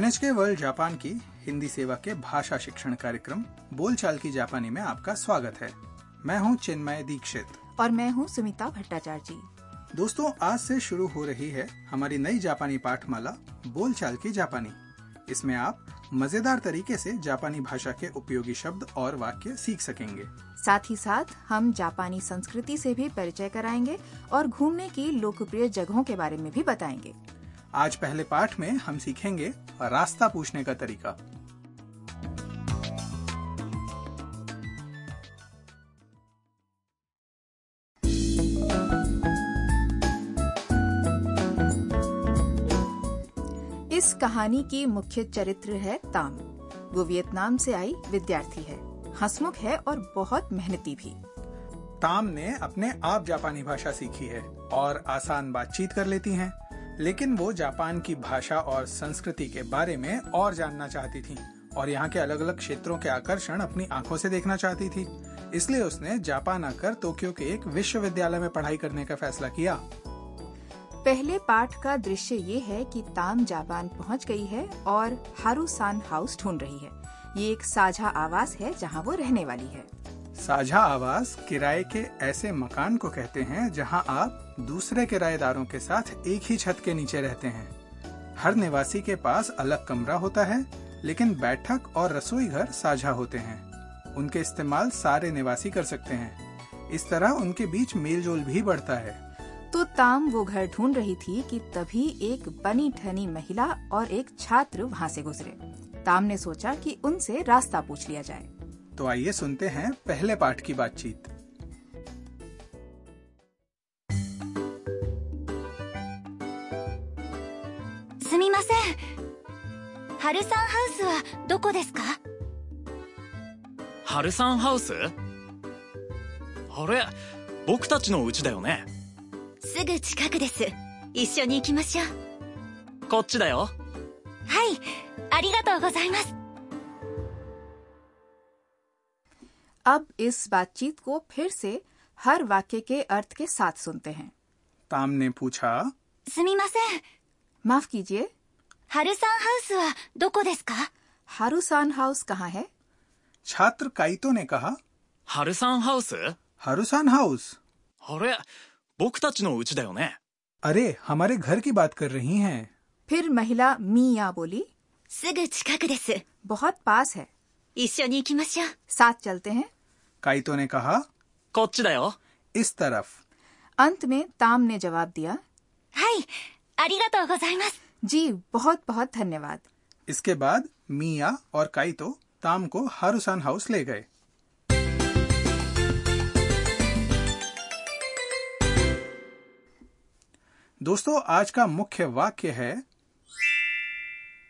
NHK world Japan की हिंदी सेवा के भाषा शिक्षण कार्यक्रम बोलचाल की जापानी में आपका स्वागत है। मैं हूँ चिन्मय दीक्षित। और मैं हूँ सुमिता भट्टाचार्य। जी दोस्तों आज से शुरू हो रही है हमारी नई जापानी पाठमाला बोलचाल की जापानी। इसमें आप मज़ेदार तरीके से जापानी भाषा के उपयोगी शब्द और वाक्य सीख सकेंगे। साथ ही साथ हम जापानी संस्कृति से भी परिचय कराएँगे और घूमने की लोकप्रिय जगहों के बारे में भी बताएँगे। आज पहले पाठ में हम सीखेंगे रास्ता पूछने का तरीका। इस कहानी की मुख्य चरित्र है ताम। वो वियतनाम से आई विद्यार्थी है। हंसमुख है और बहुत मेहनती भी। ताम ने अपने आप जापानी भाषा सीखी है और आसान बातचीत कर लेती हैं, लेकिन वो जापान की भाषा और संस्कृति के बारे में और जानना चाहती थी और यहाँ के अलग अलग क्षेत्रों के आकर्षण अपनी आँखों से देखना चाहती थी। इसलिए उसने जापान आकर टोक्यो के एक विश्वविद्यालय में पढ़ाई करने का फैसला किया। पहले पाठ का दृश्य ये है कि ताम जापान पहुँच गई है और हारूसान हाउस ढूंढ रही है। ये एक साझा आवास है जहाँ वो रहने वाली है। साझा आवास किराए के ऐसे मकान को कहते हैं जहाँ आप दूसरे किराएदारों के साथ एक ही छत के नीचे रहते हैं। हर निवासी के पास अलग कमरा होता है, लेकिन बैठक और रसोई घर साझा होते हैं। उनके इस्तेमाल सारे निवासी कर सकते हैं। इस तरह उनके बीच मेलजोल भी बढ़ता है। तो ताम वो घर ढूंढ रही थी कि तभी एक बनी ठनी महिला और एक छात्र वहाँ से गुजरे। ताम ने सोचा कि उनसे रास्ता पूछ लिया जाए। तो आइए सुनते हैं पहले पाठ की बातचीत すみません春さんハウスはどこですかハルサンハウスあれ僕たちの家だよねすぐ近くです一緒に行きましょうこっちだよはいありがとうございます अब इस बातचीत को फिर से हर वाक्य के अर्थ के साथ सुनते हैं ताम ने पूछा すみません माफ कीजिए 春さんハウスはどこですか हारूसान हाउस कहाँ है छात्र काइतो ने कहा ハルサンハウス हारूसान हाउस あれ僕たちの家だよね अरे हमारे घर की बात कर रही हैं फिर महिला मिया बोली すぐ近くです बहुत पास है 一緒に行きましょう साथ चलते हैं काइतो ने कहा こっちだよ इस तरफ अंत में ताम ने जवाब दिया はいありがとうございます जी बहुत बहुत धन्यवाद इसके बाद मिया और काइतो ताम को हारूसान हाउस ले गए दोस्तों आज का मुख्य वाक्य है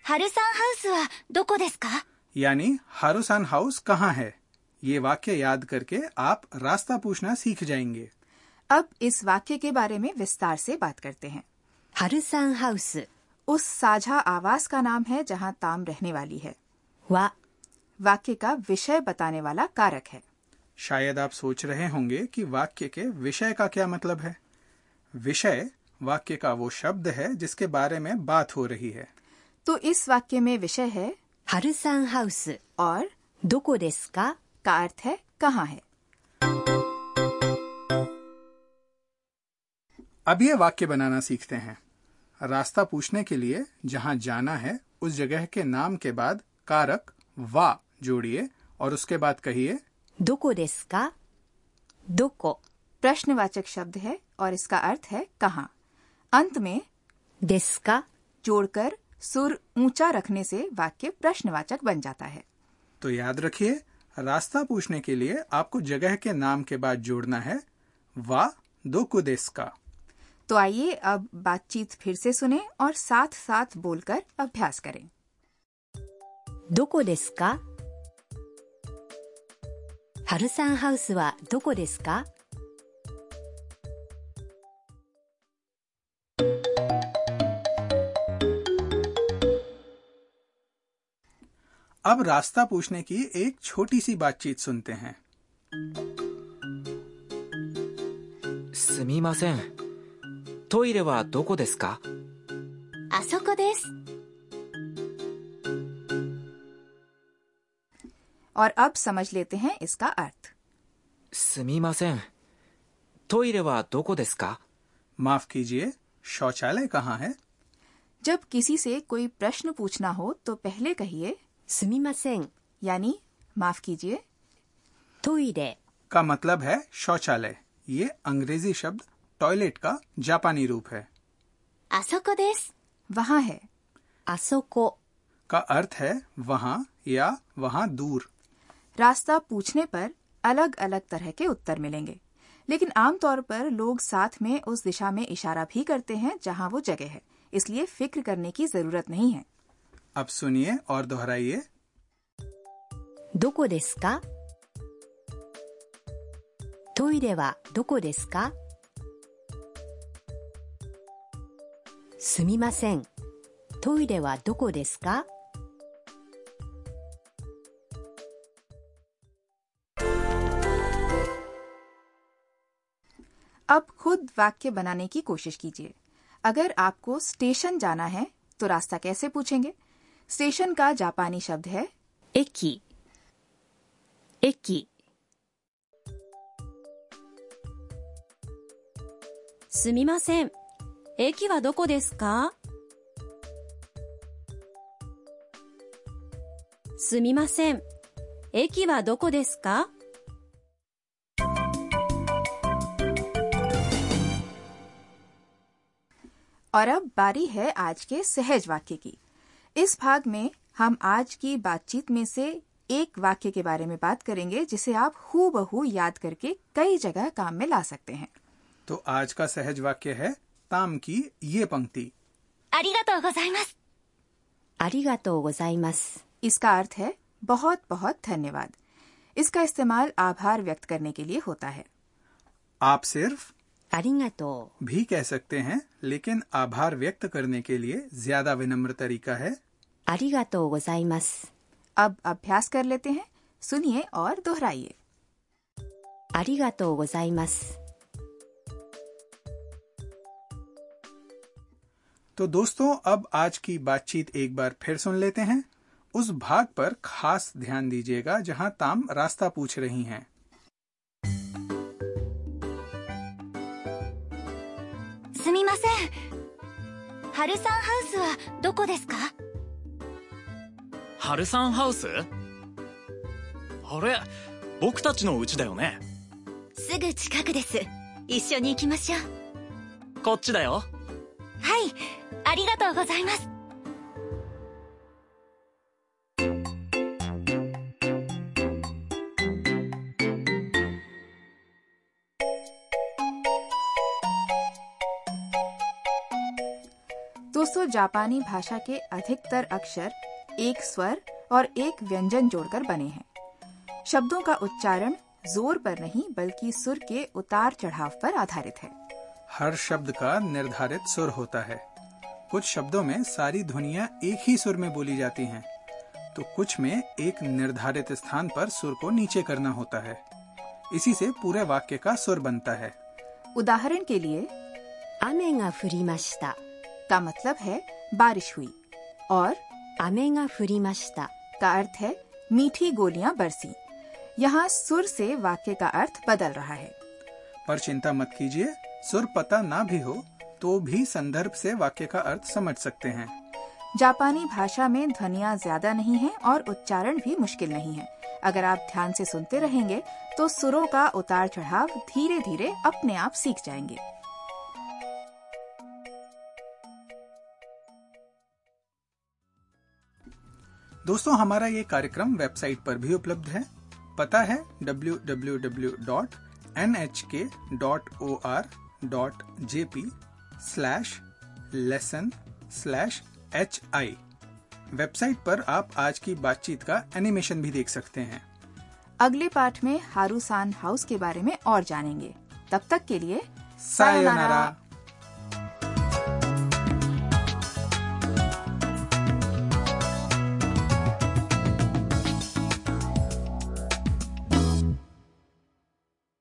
春さんハウスはどこですか यानी हारूसान हाउस कहाँ है? ये वाक्य याद करके आप रास्ता पूछना सीख जाएँगे। अब इस वाक्य के बारे में विस्तार से बात करते हैं। Harusan house. उस साझा आवास का नाम है जहाँ ताम रहने वाली है। वा। वाक्य का विषय बताने वाला कारक है। शायद आप सोच रहे होंगे कि वाक्य के विषय का क्या मतलब है। विषय वाक्य का वो शब्द है जिसके बारे में बात हो रही है। तो इस वाक्य में विषय है हरसान हाउस और? दोको डेस का का अर्थ है कहाँ है? अब ये वाक्य बनाना सीखते हैं। रास्ता पूछने के लिए जहाँ जाना है उस जगह के नाम के बाद कारक वा जोड़िए और उसके बाद कहिए दोको डेस का। दोको प्रश्नवाचक शब्द है और इसका अर्थ है कहाँ। अंत में डेस्का जोड़कर सुर ऊंचा रखने से वाक्य प्रश्नवाचक बन जाता है तो याद रखिए रास्ता पूछने के लिए आपको जगह के नाम के बाद जोड़ना है वा दो कुदेस का तो आइए अब बातचीत फिर से सुने और साथ साथ बोलकर अभ्यास करें どこですか春さんハウスはどこですか अब रास्ता पूछने की एक छोटी सी बातचीत सुनते हैं। और अब समझ लेते हैं इसका अर्थ すみませんトイレはどこですか माफ़ कीजिए शौचालय कहाँ है? जब किसी से कोई प्रश्न पूछना हो तो पहले कहिए すみません यानी माफ कीजिए トイレ का मतलब है शौचालय ये अंग्रेजी शब्द टॉयलेट का जापानी रूप है あそこです वहाँ है あそこ का अर्थ है वहाँ या वहाँ दूर रास्ता पूछने पर अलग अलग तरह के उत्तर मिलेंगे लेकिन आमतौर पर लोग साथ में उस दिशा में इशारा भी करते हैं जहाँ वो जगह है इसलिए फिक्र करने की जरूरत नहीं है अब सुनिए और दोहराइए どこですかトイレはどこですかすみませんトイレはどこですか अब खुद वाक्य बनाने की कोशिश कीजिए अगर आपको स्टेशन जाना है तो रास्ता कैसे पूछेंगे स्टेशन का जापानी शब्द है 駅駅すみません駅はどこですかすみません駅はどこですか और अब बारी है आज के सहज वाक्य की इस भाग में हम आज की बातचीत में से एक वाक्य के बारे में बात करेंगे जिसे आप हु बहू याद करके कई जगह काम में ला सकते हैं। तो आज का सहज वाक्य है ताम की ये पंक्ति। अरिगातो इसका अर्थ है बहुत बहुत धन्यवाद। इसका इस्तेमाल आभार व्यक्त करने के लिए होता है। आप सिर्फ़ अरिंगतो भी कह सकते हैं लेकिन आभार व्यक्त करने के लिए ज़्यादा विनम्र तरीका है। अरिगतो गोसाइमस अब अभ्यास कर लेते हैं सुनिए और दोहराइए। अरिगतो गोसाइमस तो दोस्तों अब आज की बातचीत एक बार फिर सुन लेते हैं। उस भाग पर खास ध्यान दीजिएगा जहाँ ताम रास्ता पूछ रही हैं। すみません。春さんハウスはどこですか？ハルサンハウス？あれ僕たちの家だよね。すぐ近くです。一緒に行きましょう。こっちだよ。はいありがとうございます दोस्तों जापानी भाषा के अधिकतर अक्षर एक स्वर और एक व्यंजन जोड़कर बने हैं। शब्दों का उच्चारण ज़ोर पर नहीं बल्कि सुर के उतार चढ़ाव पर आधारित है। हर शब्द का निर्धारित सुर होता है। कुछ शब्दों में सारी ध्वनिया एक ही सुर में बोली जाती हैं, तो कुछ में एक निर्धारित स्थान पर सुर को नीचे करना होता है। इसी से पूरे वाक्य का सुर बनता है। उदाहरण के लिए अमेगा का मतलब है बारिश हुई और 雨が降りました का अर्थ है मीठी गोलियां बरसी यहाँ सुर से वाक्य का अर्थ बदल रहा है पर चिंता मत कीजिए सुर पता ना भी हो तो भी संदर्भ से वाक्य का अर्थ समझ सकते हैं जापानी भाषा में ध्वनियाँ ज्यादा नहीं हैं और उच्चारण भी मुश्किल नहीं है अगर आप ध्यान से सुनते रहेंगे तो सुरों का उतार चढ़ाव धीरे धीरे अपने आप सीख जाएंगे दोस्तों, हमारा ये कार्यक्रम वेबसाइट पर भी उपलब्ध है। पता है www.nhk.or.jp slash lesson slash H I website पर आप आज की बातचीत का एनिमेशन भी देख सकते हैं। अगले पाठ में हारूसान हाउस के बारे में और जानेंगे। तब तक के लिए सायोनारा।